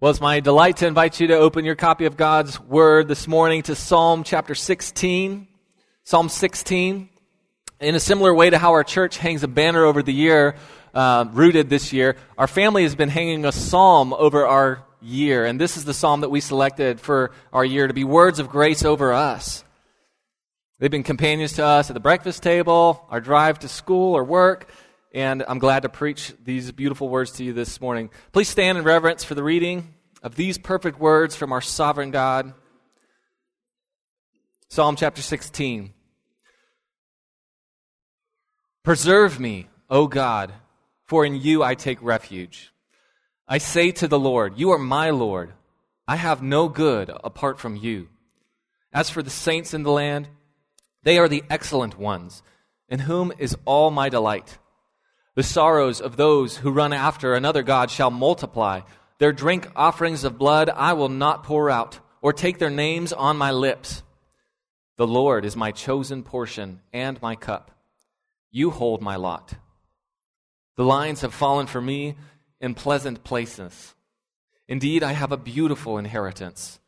Well, it's my delight to invite you to open your copy of God's Word this morning to Psalm chapter 16. Psalm 16. In a similar way to how our church hangs a banner over the year, uh, rooted this year, our family has been hanging a psalm over our year. And this is the psalm that we selected for our year to be words of grace over us. They've been companions to us at the breakfast table, our drive to school or work, and I'm glad to preach these beautiful words to you this morning. Please stand in reverence for the reading of these perfect words from our sovereign God. Psalm chapter 16. Preserve me, O God, for in you I take refuge. I say to the Lord, You are my Lord. I have no good apart from you. As for the saints in the land, they are the excellent ones, in whom is all my delight. The sorrows of those who run after another God shall multiply. Their drink offerings of blood I will not pour out, or take their names on my lips. The Lord is my chosen portion and my cup. You hold my lot. The lines have fallen for me in pleasant places. Indeed, I have a beautiful inheritance.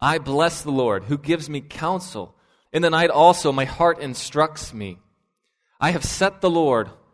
I bless the Lord, who gives me counsel. In the night also my heart instructs me. I have set the Lord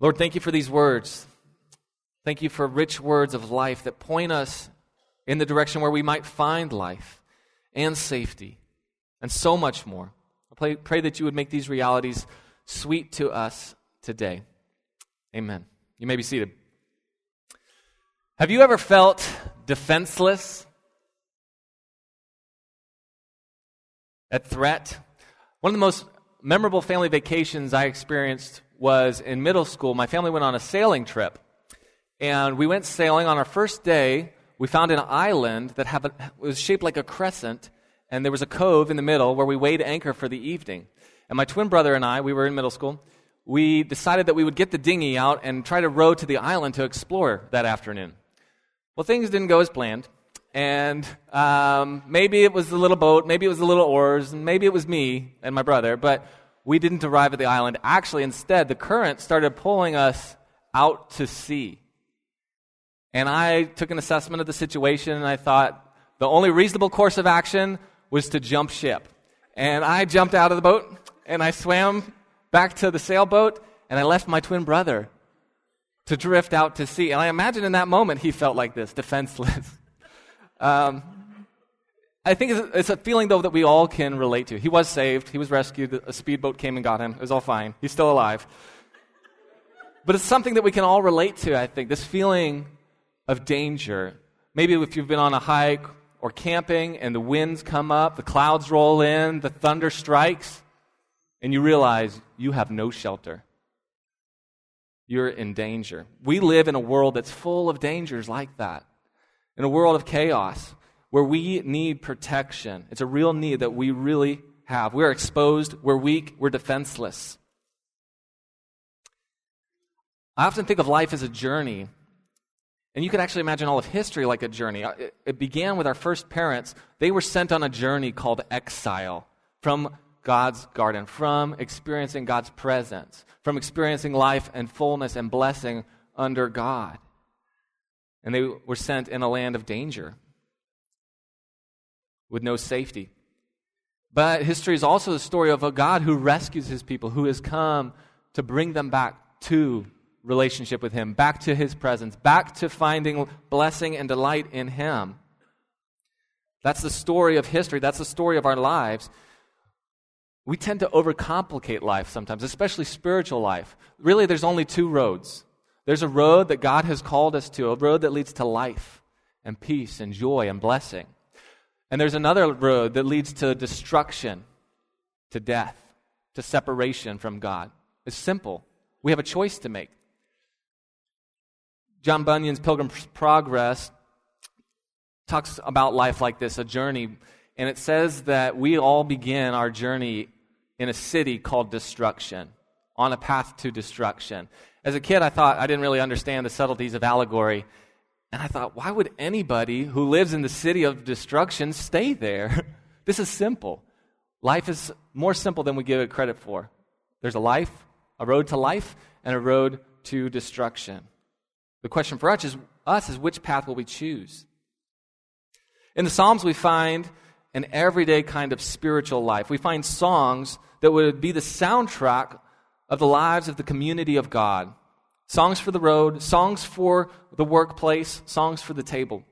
Lord, thank you for these words. Thank you for rich words of life that point us in the direction where we might find life and safety and so much more. I pray, pray that you would make these realities sweet to us today. Amen. You may be seated. Have you ever felt defenseless at threat? One of the most memorable family vacations I experienced was in middle school. My family went on a sailing trip. And we went sailing on our first day. We found an island that a, was shaped like a crescent, and there was a cove in the middle where we weighed anchor for the evening. And my twin brother and I, we were in middle school, we decided that we would get the dinghy out and try to row to the island to explore that afternoon. Well, things didn't go as planned. And um, maybe it was the little boat, maybe it was the little oars, and maybe it was me and my brother, but we didn't arrive at the island. Actually, instead, the current started pulling us out to sea. And I took an assessment of the situation and I thought the only reasonable course of action was to jump ship. And I jumped out of the boat and I swam back to the sailboat and I left my twin brother to drift out to sea. And I imagine in that moment he felt like this, defenseless. um, I think it's, a feeling, though, that we all can relate to. He was saved, he was rescued, a speedboat came and got him. It was all fine. He's still alive. But it's something that we can all relate to, I think, this feeling of danger. Maybe if you've been on a hike or camping and the winds come up, the clouds roll in, the thunder strikes, and you realize you have no shelter. You're in danger. We live in a world that's full of dangers like that, in a world of chaos where we need protection. It's a real need that we really have. We're exposed, we're weak, we're defenseless. I often think of life as a journey. And you can actually imagine all of history like a journey. Uh, it, began with our first parents. They were sent on a journey called exile from God's garden, from experiencing God's presence, from experiencing life and fullness and blessing under God. And they were sent in a land of danger with no safety. But history is also the story of a God who rescues his people, who has come to bring them back to relationship with him, back to his presence, back to finding blessing and delight in him. That's the story of history. That's the story of our lives. We tend to overcomplicate life sometimes, especially spiritual life. Really, there's only two roads. There's a road that God has called us to, a road that leads to life and peace and joy and blessing. And there's another road that leads to destruction, to death, to separation from God. It's simple. We have a choice to make. John Bunyan's Pilgrim's Progress talks about life like this, a journey, and it says that we all begin our journey in a city called destruction, on a path to destruction. As a kid, I thought I didn't really understand the subtleties of allegory. And I thought, why would anybody who lives in the city of destruction stay there? this is simple. Life is more simple than we give it credit for. There's a life, a road to life, and a road to destruction. The question for us is, us is which path will we choose? In the Psalms, we find an everyday kind of spiritual life. We find songs that would be the soundtrack of the lives of the community of God. Songs for the road, songs for the workplace, songs for the table.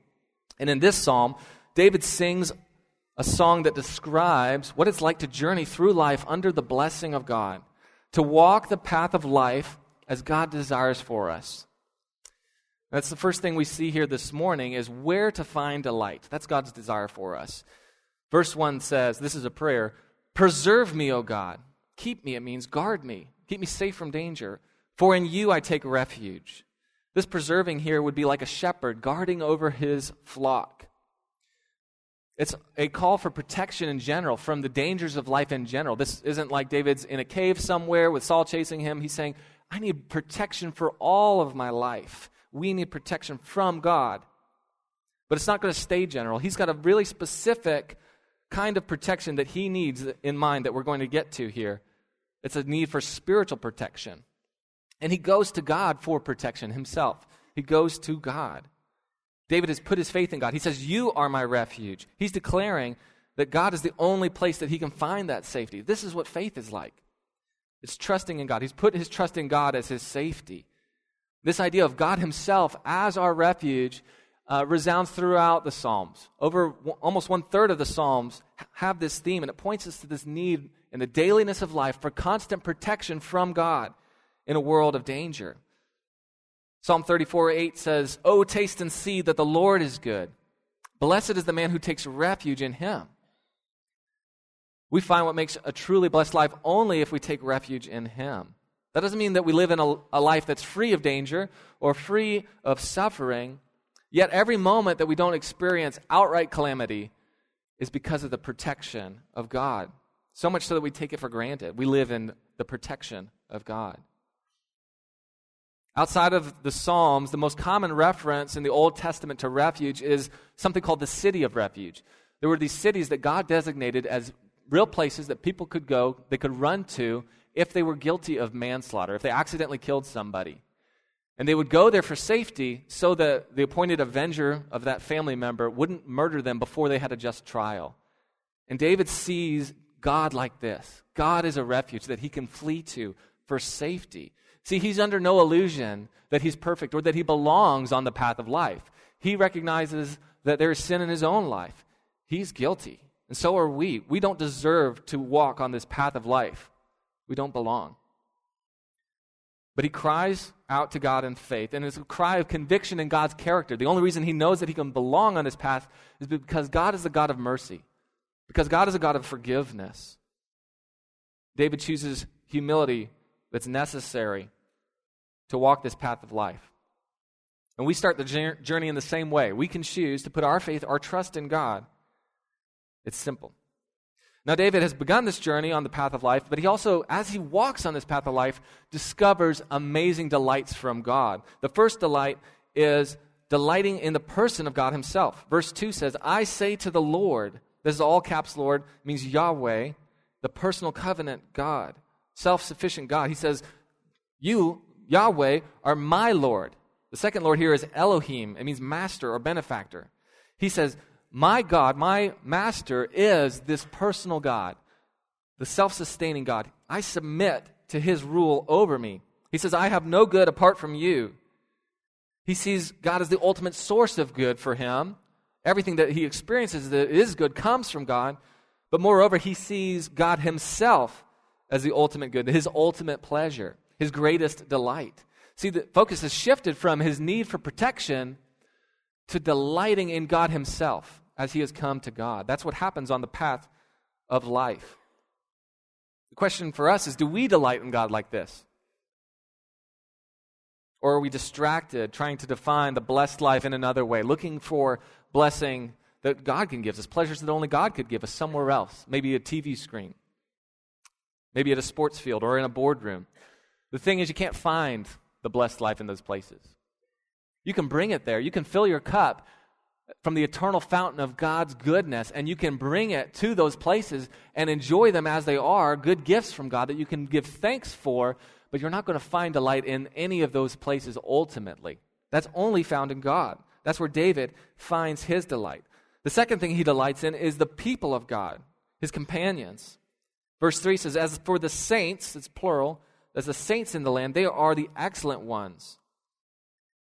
And in this psalm, David sings a song that describes what it's like to journey through life under the blessing of God, to walk the path of life as God desires for us. That's the first thing we see here this morning is where to find delight. That's God's desire for us. Verse 1 says, this is a prayer, preserve me, O God. Keep me, it means guard me. Keep me safe from danger. For in you I take refuge. This preserving here would be like a shepherd guarding over his flock. It's a call for protection in general from the dangers of life in general. This isn't like David's in a cave somewhere with Saul chasing him. He's saying, I need protection for all of my life. We need protection from God. But it's not going to stay general. He's got a really specific kind of protection that he needs in mind that we're going to get to here. It's a need for spiritual protection. And he goes to God for protection himself. He goes to God. David has put his faith in God. He says, You are my refuge. He's declaring that God is the only place that he can find that safety. This is what faith is like it's trusting in God. He's put his trust in God as his safety. This idea of God himself as our refuge uh, resounds throughout the Psalms. Over w- almost one third of the Psalms have this theme, and it points us to this need in the dailiness of life for constant protection from God in a world of danger. Psalm 34 8 says, Oh, taste and see that the Lord is good. Blessed is the man who takes refuge in him. We find what makes a truly blessed life only if we take refuge in him. That doesn't mean that we live in a, a life that's free of danger or free of suffering. Yet every moment that we don't experience outright calamity is because of the protection of God. So much so that we take it for granted. We live in the protection of God. Outside of the Psalms, the most common reference in the Old Testament to refuge is something called the city of refuge. There were these cities that God designated as real places that people could go, they could run to if they were guilty of manslaughter, if they accidentally killed somebody. And they would go there for safety so that the appointed avenger of that family member wouldn't murder them before they had a just trial. And David sees God like this God is a refuge that he can flee to for safety. See, he's under no illusion that he's perfect or that he belongs on the path of life. He recognizes that there is sin in his own life. He's guilty, and so are we. We don't deserve to walk on this path of life. We don't belong. But he cries out to God in faith, and it's a cry of conviction in God's character. The only reason he knows that he can belong on this path is because God is a God of mercy, because God is a God of forgiveness. David chooses humility that's necessary to walk this path of life. And we start the journey in the same way. We can choose to put our faith, our trust in God. It's simple. Now, David has begun this journey on the path of life, but he also, as he walks on this path of life, discovers amazing delights from God. The first delight is delighting in the person of God himself. Verse 2 says, I say to the Lord, this is all caps Lord, means Yahweh, the personal covenant God, self sufficient God. He says, You, Yahweh are my Lord. The second Lord here is Elohim. It means master or benefactor. He says, My God, my master is this personal God, the self sustaining God. I submit to his rule over me. He says, I have no good apart from you. He sees God as the ultimate source of good for him. Everything that he experiences that is good comes from God. But moreover, he sees God himself as the ultimate good, his ultimate pleasure his greatest delight. See, the focus has shifted from his need for protection to delighting in God himself as he has come to God. That's what happens on the path of life. The question for us is do we delight in God like this? Or are we distracted trying to define the blessed life in another way, looking for blessing that God can give us, pleasures that only God could give us somewhere else, maybe a TV screen, maybe at a sports field or in a boardroom? The thing is, you can't find the blessed life in those places. You can bring it there, you can fill your cup, from the eternal fountain of God's goodness, and you can bring it to those places and enjoy them as they are good gifts from God that you can give thanks for, but you're not going to find delight in any of those places ultimately. That's only found in God. That's where David finds his delight. The second thing he delights in is the people of God, his companions. Verse 3 says, As for the saints, it's plural, as the saints in the land, they are the excellent ones.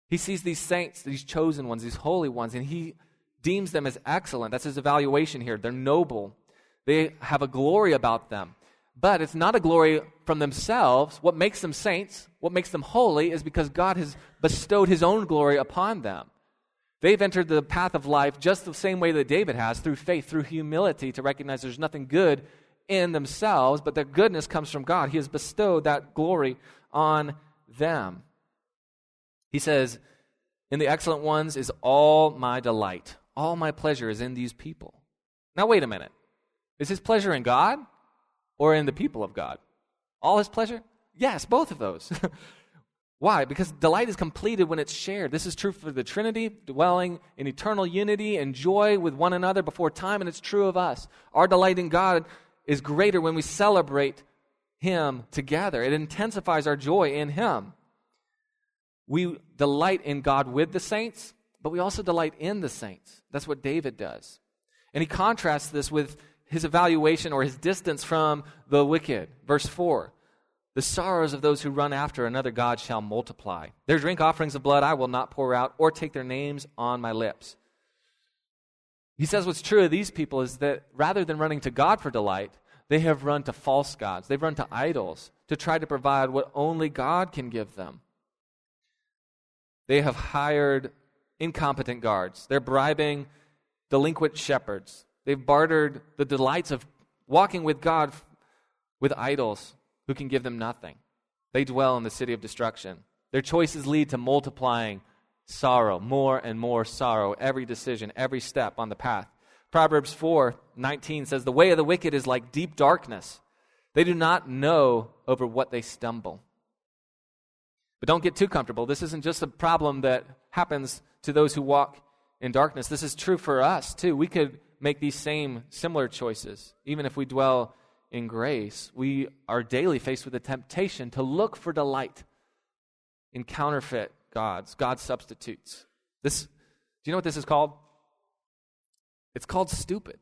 He sees these saints, these chosen ones, these holy ones, and he deems them as excellent. That's his evaluation here. They're noble, they have a glory about them. But it's not a glory from themselves. What makes them saints, what makes them holy, is because God has bestowed his own glory upon them. They've entered the path of life just the same way that David has, through faith, through humility, to recognize there's nothing good in themselves, but their goodness comes from God. He has bestowed that glory on them. He says, In the excellent ones is all my delight. All my pleasure is in these people. Now, wait a minute. Is his pleasure in God or in the people of God? All his pleasure? Yes, both of those. Why? Because delight is completed when it's shared. This is true for the Trinity, dwelling in eternal unity and joy with one another before time, and it's true of us. Our delight in God is greater when we celebrate Him together. It intensifies our joy in Him. We delight in God with the saints, but we also delight in the saints. That's what David does. And he contrasts this with his evaluation or his distance from the wicked. Verse 4 The sorrows of those who run after another God shall multiply. Their drink offerings of blood I will not pour out, or take their names on my lips. He says what's true of these people is that rather than running to God for delight, they have run to false gods. They've run to idols to try to provide what only God can give them. They have hired incompetent guards. They're bribing delinquent shepherds. They've bartered the delights of walking with God with idols who can give them nothing. They dwell in the city of destruction. Their choices lead to multiplying sorrow, more and more sorrow, every decision, every step on the path. Proverbs 4 19 says, The way of the wicked is like deep darkness. They do not know over what they stumble. But don't get too comfortable. This isn't just a problem that happens to those who walk in darkness. This is true for us, too. We could make these same similar choices, even if we dwell in grace. We are daily faced with the temptation to look for delight in counterfeit gods, God substitutes. This, do you know what this is called? It's called stupid.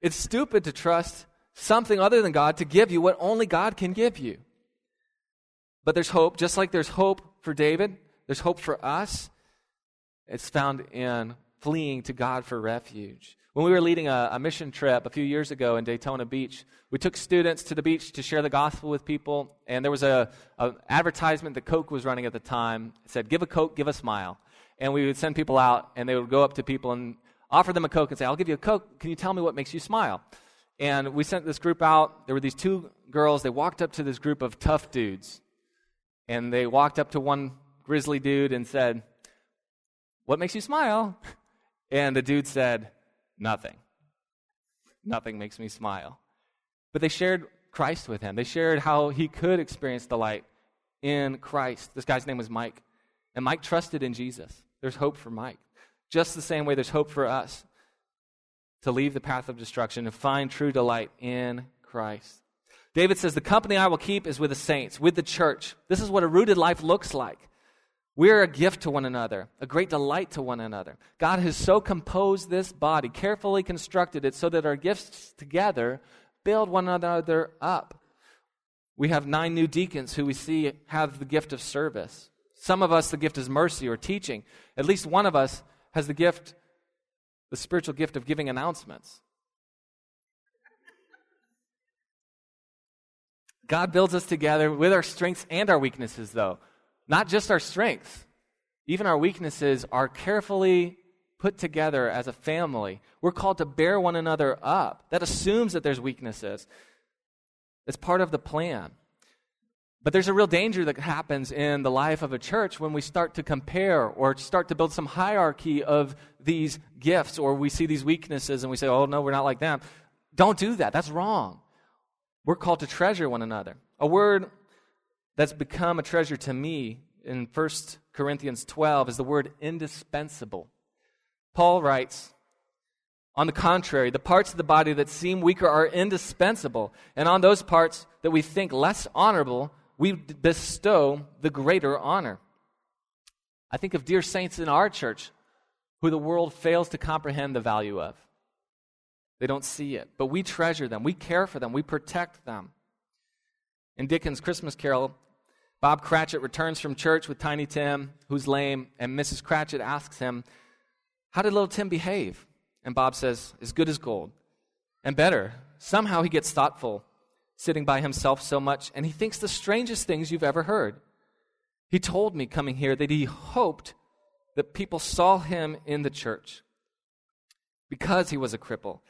It's stupid to trust something other than God to give you what only God can give you. But there's hope, just like there's hope for David, there's hope for us. It's found in fleeing to God for refuge. When we were leading a, a, mission trip a few years ago in Daytona Beach, we took students to the beach to share the gospel with people, and there was a, a advertisement that Coke was running at the time. It said, "Give a Coke, give a smile." And we would send people out, and they would go up to people and offer them a Coke and say, "I'll give you a Coke. Can you tell me what makes you smile?" And we sent this group out. There were these two girls. They walked up to this group of tough dudes, and they walked up to one grizzly dude and said, What makes you smile? And the dude said, Nothing. Nothing makes me smile. But they shared Christ with him. They shared how he could experience the light in Christ. This guy's name was Mike. And Mike trusted in Jesus. There's hope for Mike. Just the same way there's hope for us to leave the path of destruction and find true delight in Christ. David says, The company I will keep is with the saints, with the church. This is what a rooted life looks like. We're a gift to one another, a great delight to one another. God has so composed this body, carefully constructed it so that our gifts together build one another up. We have nine new deacons who we see have the gift of service. Some of us, the gift is mercy or teaching. At least one of us has the gift, the spiritual gift of giving announcements. God builds us together with our strengths and our weaknesses, though. Not just our strengths, even our weaknesses are carefully put together as a family. We're called to bear one another up. That assumes that there's weaknesses. It's part of the plan. But there's a real danger that happens in the life of a church when we start to compare or start to build some hierarchy of these gifts, or we see these weaknesses and we say, oh, no, we're not like them. Don't do that. That's wrong. We're called to treasure one another. A word that's become a treasure to me in 1 Corinthians 12 is the word indispensable. Paul writes, on the contrary, the parts of the body that seem weaker are indispensable, and on those parts that we think less honorable, we bestow the greater honor. I think of dear saints in our church who the world fails to comprehend the value of. They don't see it, but we treasure them, we care for them, we protect them. In Dickens' Christmas Carol, Bob Cratchit returns from church with Tiny Tim, who's lame, and Mrs. Cratchit asks him, How did little Tim behave? And Bob says, As good as gold. And better. Somehow he gets thoughtful sitting by himself so much, and he thinks the strangest things you've ever heard. He told me coming here that he hoped that people saw him in the church because he was a cripple.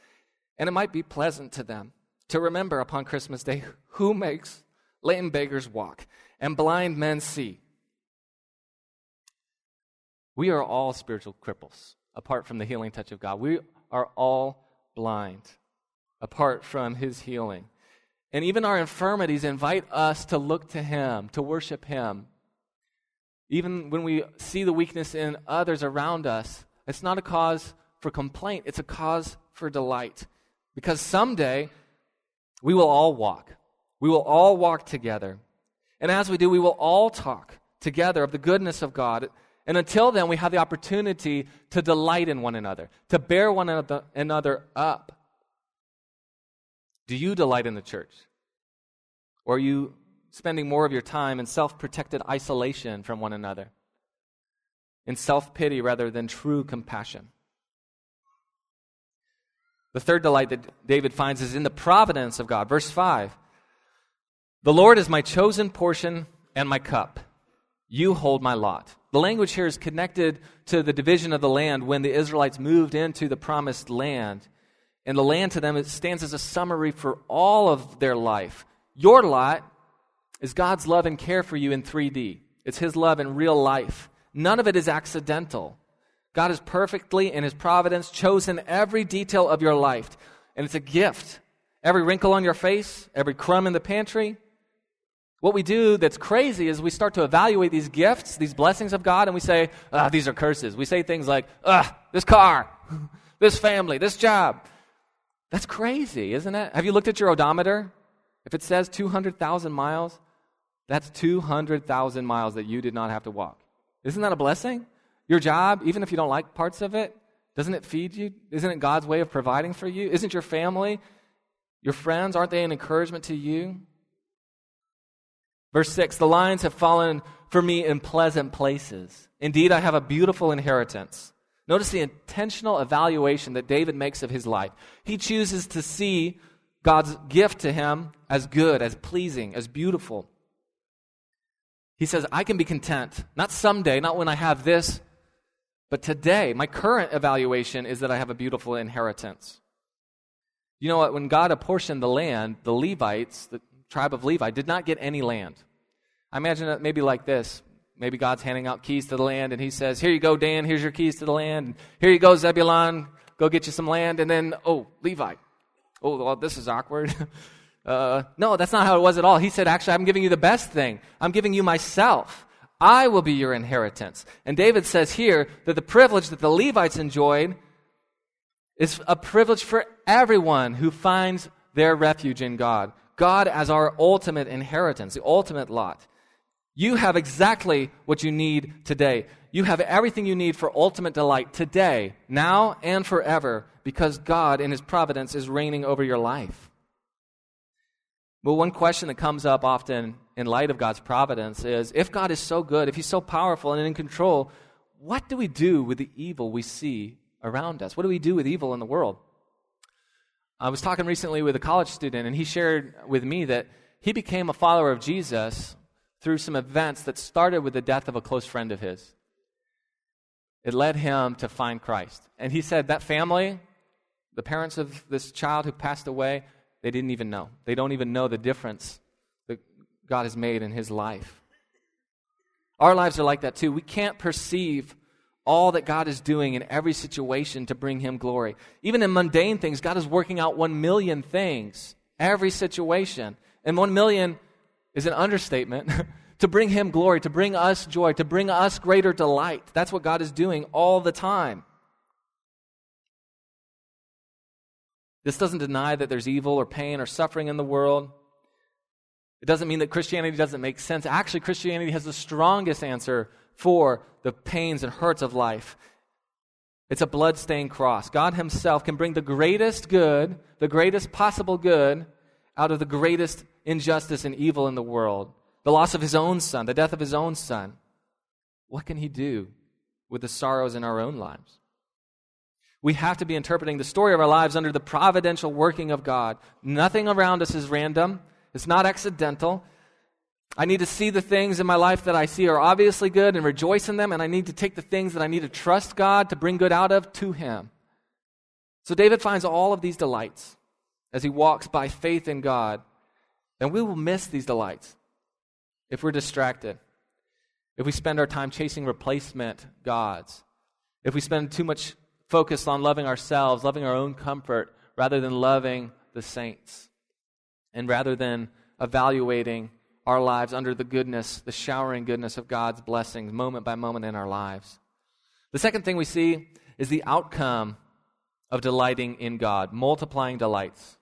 And it might be pleasant to them to remember upon Christmas Day who makes lame beggars walk and blind men see. We are all spiritual cripples apart from the healing touch of God. We are all blind apart from his healing. And even our infirmities invite us to look to Him, to worship Him. Even when we see the weakness in others around us, it's not a cause for complaint, it's a cause for delight. Because someday we will all walk. We will all walk together. And as we do, we will all talk together of the goodness of God. And until then, we have the opportunity to delight in one another, to bear one another up, do you delight in the church? Or are you spending more of your time in self protected isolation from one another? In self pity rather than true compassion? The third delight that David finds is in the providence of God. Verse 5 The Lord is my chosen portion and my cup. You hold my lot. The language here is connected to the division of the land when the Israelites moved into the promised land. And the land to them it stands as a summary for all of their life. Your lot is God's love and care for you in 3D. It's His love in real life. None of it is accidental. God has perfectly, in His providence, chosen every detail of your life, and it's a gift. Every wrinkle on your face, every crumb in the pantry. What we do that's crazy is we start to evaluate these gifts, these blessings of God, and we say, ah, these are curses. We say things like, ah, this car, this family, this job. That's crazy, isn't it? Have you looked at your odometer? If it says 200,000 miles, that's 200,000 miles that you did not have to walk. Isn't that a blessing? Your job, even if you don't like parts of it, doesn't it feed you? Isn't it God's way of providing for you? Isn't your family, your friends, aren't they an encouragement to you? Verse 6 The lines have fallen for me in pleasant places. Indeed, I have a beautiful inheritance. Notice the intentional evaluation that David makes of his life. He chooses to see God's gift to him as good, as pleasing, as beautiful. He says, I can be content, not someday, not when I have this, but today. My current evaluation is that I have a beautiful inheritance. You know what? When God apportioned the land, the Levites, the tribe of Levi, did not get any land. I imagine it maybe like this Maybe God's handing out keys to the land, and He says, Here you go, Dan, here's your keys to the land. Here you go, Zebulon, go get you some land. And then, oh, Levi. Oh, well, this is awkward. uh, no, that's not how it was at all. He said, Actually, I'm giving you the best thing. I'm giving you myself. I will be your inheritance. And David says here that the privilege that the Levites enjoyed is a privilege for everyone who finds their refuge in God. God as our ultimate inheritance, the ultimate lot. You have exactly what you need today. You have everything you need for ultimate delight today, now, and forever, because God, in His providence, is reigning over your life. Well, one question that comes up often in light of God's providence is if God is so good, if He's so powerful and in control, what do we do with the evil we see around us? What do we do with evil in the world? I was talking recently with a college student, and he shared with me that he became a follower of Jesus through some events that started with the death of a close friend of his. It led him to find Christ. And he said that family, the parents of this child who passed away, they didn't even know. They don't even know the difference, that God has made in his life. Our lives are like that too. We can't perceive all that God is doing in every situation to bring him glory. Even in mundane things, God is working out one million things, every situation. And one million is an understatement. to bring him glory, to bring us joy, to bring us greater delight. That's what God is doing all the time. This doesn't deny that there's evil or pain or suffering in the world. It doesn't mean that Christianity doesn't make sense. Actually, Christianity has the strongest answer for the pains and hurts of life. It's a blood-stained cross. God Himself can bring the greatest good, the greatest possible good, out of the greatest injustice and evil in the world the loss of His own Son, the death of His own Son. What can He do with the sorrows in our own lives? We have to be interpreting the story of our lives under the providential working of God. Nothing around us is random, it's not accidental. I need to see the things in my life that I see are obviously good and rejoice in them, and I need to take the things that I need to trust God to bring good out of to Him. So David finds all of these delights as he walks by faith in God, and we will miss these delights if we're distracted, if we spend our time chasing replacement gods, if we spend too much focus on loving ourselves, loving our own comfort, rather than loving the saints, and rather than evaluating our lives under the goodness, the showering goodness of God's blessings moment by moment in our lives. The second thing we see is the outcome of delighting in God, multiplying delights.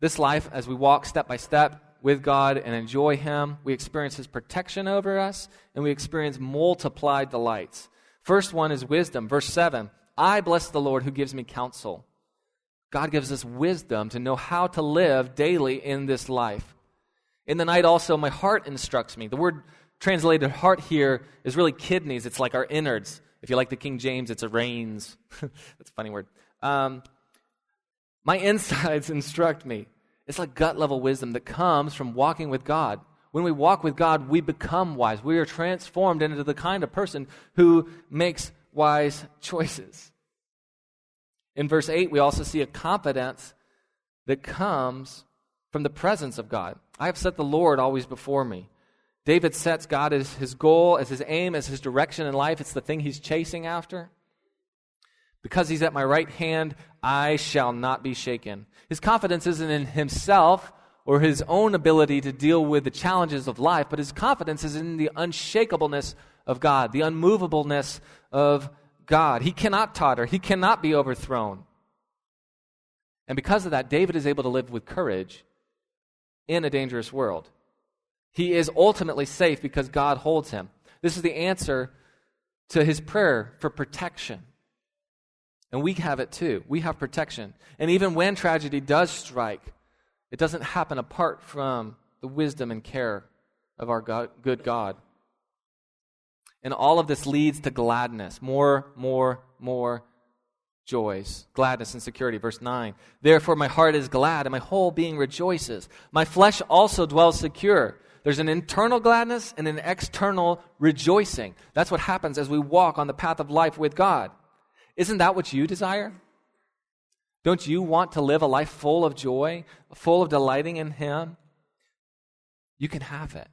This life, as we walk step by step with God and enjoy Him, we experience His protection over us, and we experience multiplied delights. First one is wisdom. Verse 7 I bless the Lord who gives me counsel. God gives us wisdom to know how to live daily in this life. In the night also, my heart instructs me. The word translated heart here is really kidneys. It's like our innards. If you like the King James, it's a reins. That's a funny word. Um, my insides instruct me. It's like gut level wisdom that comes from walking with God. When we walk with God, we become wise. We are transformed into the kind of person who makes wise choices. In verse 8, we also see a confidence that comes from the presence of God. I have set the Lord always before me. David sets God as his goal, as his aim, as his direction in life. It's the thing he's chasing after. Because he's at my right hand, I shall not be shaken. His confidence isn't in himself, or his own ability to deal with the challenges of life, but his confidence is in the unshakableness of God, the unmovableness of God. He cannot totter, he cannot be overthrown. And because of that, David is able to live with courage in a dangerous world. He is ultimately safe because God holds him. This is the answer to his prayer for protection. And we have it too. We have protection. And even when tragedy does strike, it doesn't happen apart from the wisdom and care of our God, good God. And all of this leads to gladness. More, more, more joys. Gladness and security. Verse 9. Therefore, my heart is glad, and my whole being rejoices. My flesh also dwells secure. There's an internal gladness and an external rejoicing. That's what happens as we walk on the path of life with God. Isn't that what you desire? Don't you want to live a life full of joy, full of delighting in Him? You can have it.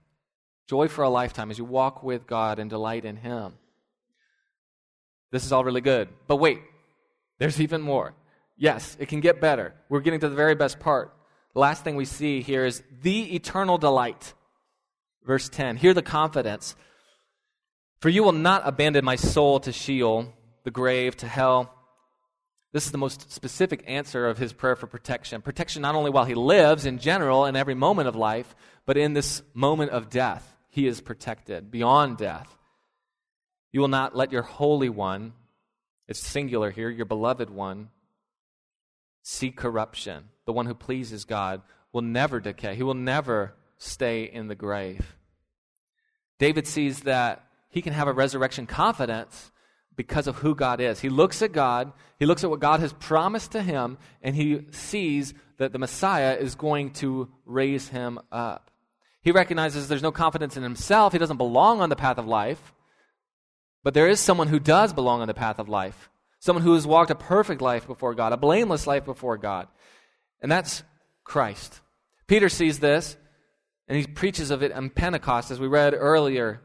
Joy for a lifetime as you walk with God and delight in Him. This is all really good. But wait, there's even more. Yes, it can get better. We're getting to the very best part. Last thing we see here is the eternal delight. Verse 10. Hear the confidence. For you will not abandon my soul to Sheol, the grave, to hell. This is the most specific answer of his prayer for protection. Protection not only while he lives in general in every moment of life, but in this moment of death, he is protected beyond death. You will not let your Holy One, it's singular here, your beloved one, see corruption. The one who pleases God will never decay, he will never stay in the grave. David sees that he can have a resurrection confidence because of who God is. He looks at God, he looks at what God has promised to him, and he sees that the Messiah is going to raise him up. He recognizes there's no confidence in himself, he doesn't belong on the path of life, but there is someone who does belong on the path of life. Someone who has walked a perfect life before God, a blameless life before God. And that's Christ. Peter sees this And he preaches of it on Pentecost, as we read earlier.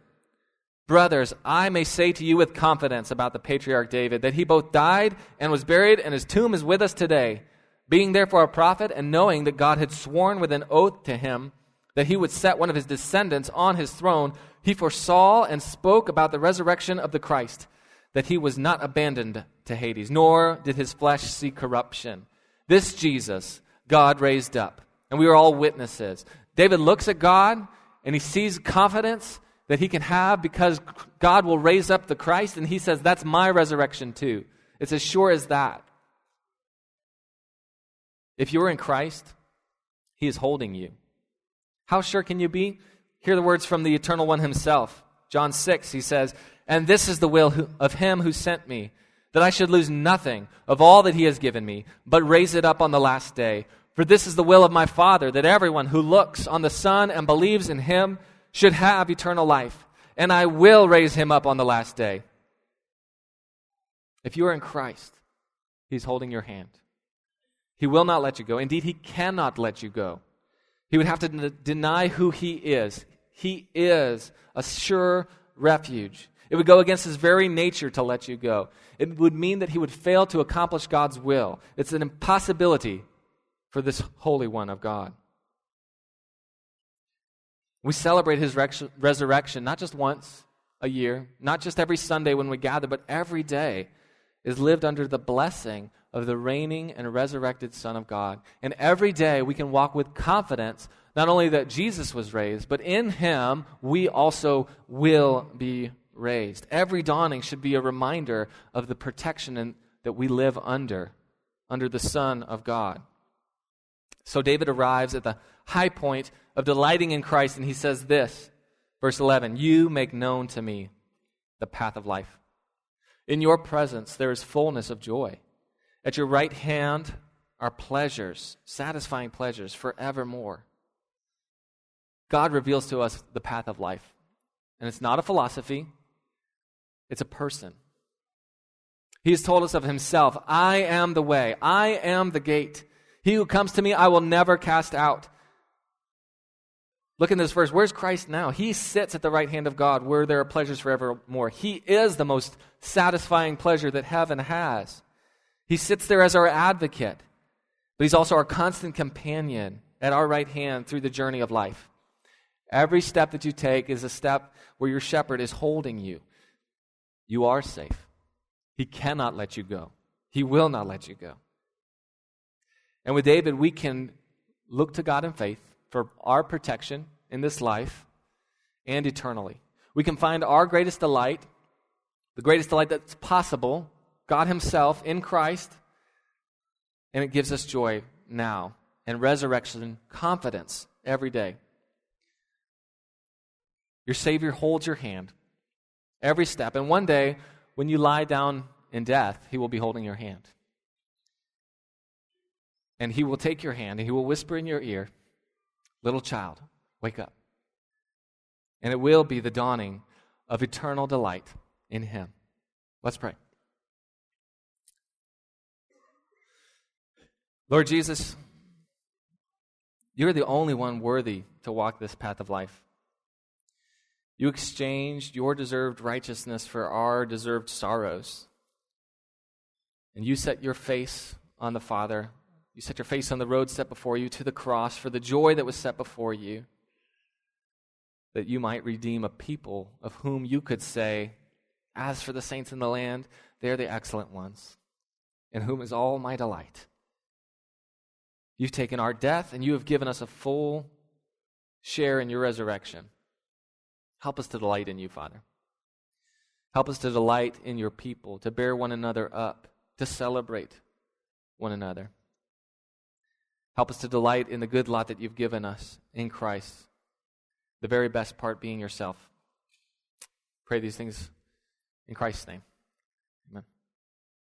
Brothers, I may say to you with confidence about the patriarch David that he both died and was buried, and his tomb is with us today. Being therefore a prophet, and knowing that God had sworn with an oath to him that he would set one of his descendants on his throne, he foresaw and spoke about the resurrection of the Christ, that he was not abandoned to Hades, nor did his flesh see corruption. This Jesus God raised up, and we are all witnesses. David looks at God and he sees confidence that he can have because God will raise up the Christ, and he says, That's my resurrection too. It's as sure as that. If you're in Christ, he is holding you. How sure can you be? Hear the words from the Eternal One himself. John 6, he says, And this is the will of him who sent me, that I should lose nothing of all that he has given me, but raise it up on the last day. For this is the will of my Father, that everyone who looks on the Son and believes in him should have eternal life, and I will raise him up on the last day. If you are in Christ, he's holding your hand. He will not let you go. Indeed, he cannot let you go. He would have to deny who he is. He is a sure refuge. It would go against his very nature to let you go. It would mean that he would fail to accomplish God's will. It's an impossibility for this Holy One of God. We celebrate his resurrection not just once a year, not just every Sunday when we gather, but every day is lived under the blessing of the reigning and resurrected Son of God. And every day we can walk with confidence, not only that Jesus was raised, but in him we also will be raised. Every dawning should be a reminder of the protection in, that we live under, under the Son of God. So David arrives at the high point of delighting in Christ, and he says this, verse 11 You make known to me the path of life. In your presence there is fullness of joy. At your right hand are pleasures, satisfying pleasures forevermore. God reveals to us the path of life. And it's not a philosophy, it's a person. He has told us of himself I am the way, I am the gate. He who comes to me, I will never cast out. Look in this verse. Where's Christ now? He sits at the right hand of God where there are pleasures forevermore. He is the most satisfying pleasure that heaven has. He sits there as our advocate, but he's also our constant companion at our right hand through the journey of life. Every step that you take is a step where your shepherd is holding you. You are safe. He cannot let you go, he will not let you go. And with David, we can look to God in faith for our protection in this life and eternally. We can find our greatest delight, the greatest delight that's possible, God Himself in Christ, and it gives us joy now and resurrection confidence every day. Your Savior holds your hand every step, and one day when you lie down in death, He will be holding your hand. And He will take your hand and He will whisper in your ear, Little child, wake up. And it will be the dawning of eternal delight in Him. Let's pray. Lord Jesus, you're the only one worthy to walk this path of life. You exchanged your deserved righteousness for our deserved sorrows. And you set your face on the Father. You set your face on the road set before you to the cross for the joy that was set before you, that you might redeem a people of whom you could say, As for the saints in the land, they are the excellent ones, in whom is all my delight. You've taken our death and you have given us a full share in your resurrection. Help us to delight in you, Father. Help us to delight in your people, to bear one another up, to celebrate one another. Help us to delight in the good lot that you've given us in Christ, the very best part being yourself. Pray these things in Christ's name.